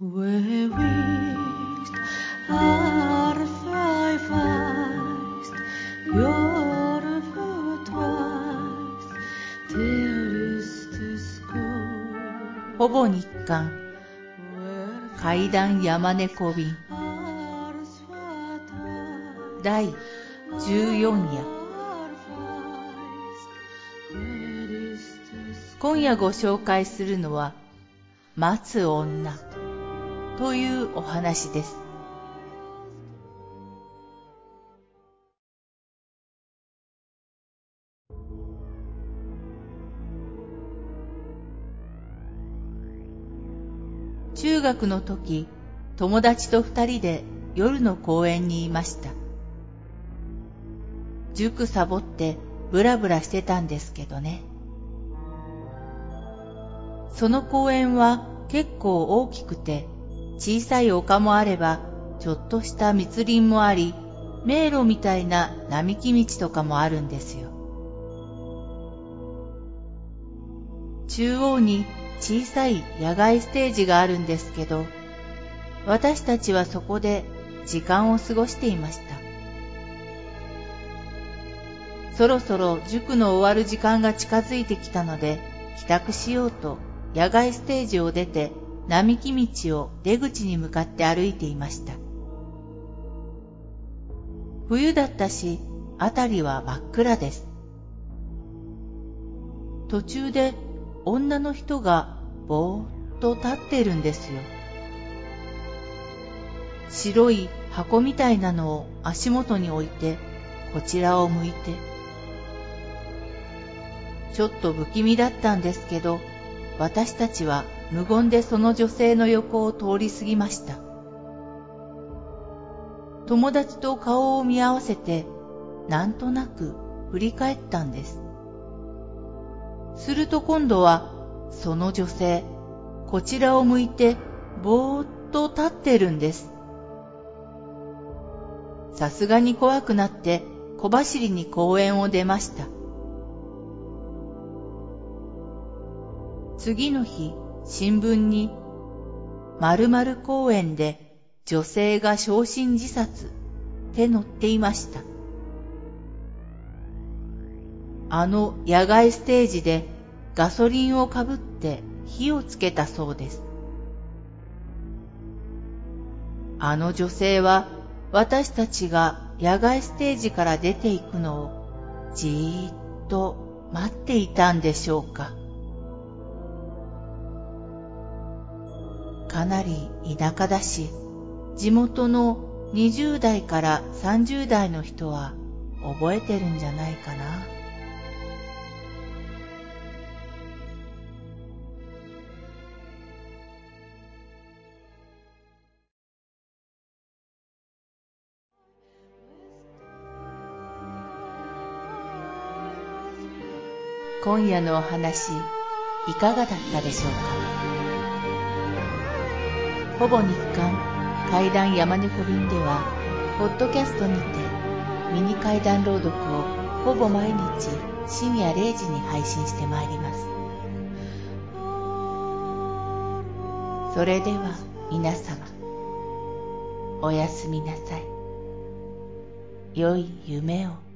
ほぼ日刊階段山猫便第14夜今夜ご紹介するのは待つ女というお話です。中学の時友達と二人で夜の公園にいました。塾サボってブラブラしてたんですけどね。その公園は結構大きくて小さい丘もあればちょっとした密林もあり迷路みたいな並木道とかもあるんですよ。中央に小さい野外ステージがあるんですけど私たちはそこで時間を過ごしていました。そろそろ塾の終わる時間が近づいてきたので帰宅しようと野外ステージを出て並木道を出口に向かって歩いていました。冬だったし、あたりは真っ暗です。途中で女の人がぼーっと立ってるんですよ。白い箱みたいなのを足元に置いて、こちらを向いて。ちょっと不気味だったんですけど、私たちは無言でその女性の横を通り過ぎました。友達と顔を見合わせて、なんとなく振り返ったんです。すると今度は、その女性、こちらを向いて、ぼーっと立ってるんです。さすがに怖くなって小走りに公園を出ました。次の日、新聞に、〇〇公園で女性が焼身自殺って載っていました。あの野外ステージでガソリンをかぶって火をつけたそうです。あの女性は私たちが野外ステージから出ていくのをじーっと待っていたんでしょうか。かなり田舎だし、地元の20代から30代の人は覚えてるんじゃないかな。今夜のお話いかがだったでしょうか？ほぼ日刊怪談山猫便では、ポッドキャストにてミニ怪談朗読をほぼ毎日深夜0時に配信してまいります。それでは皆様、おやすみなさい。良い夢を。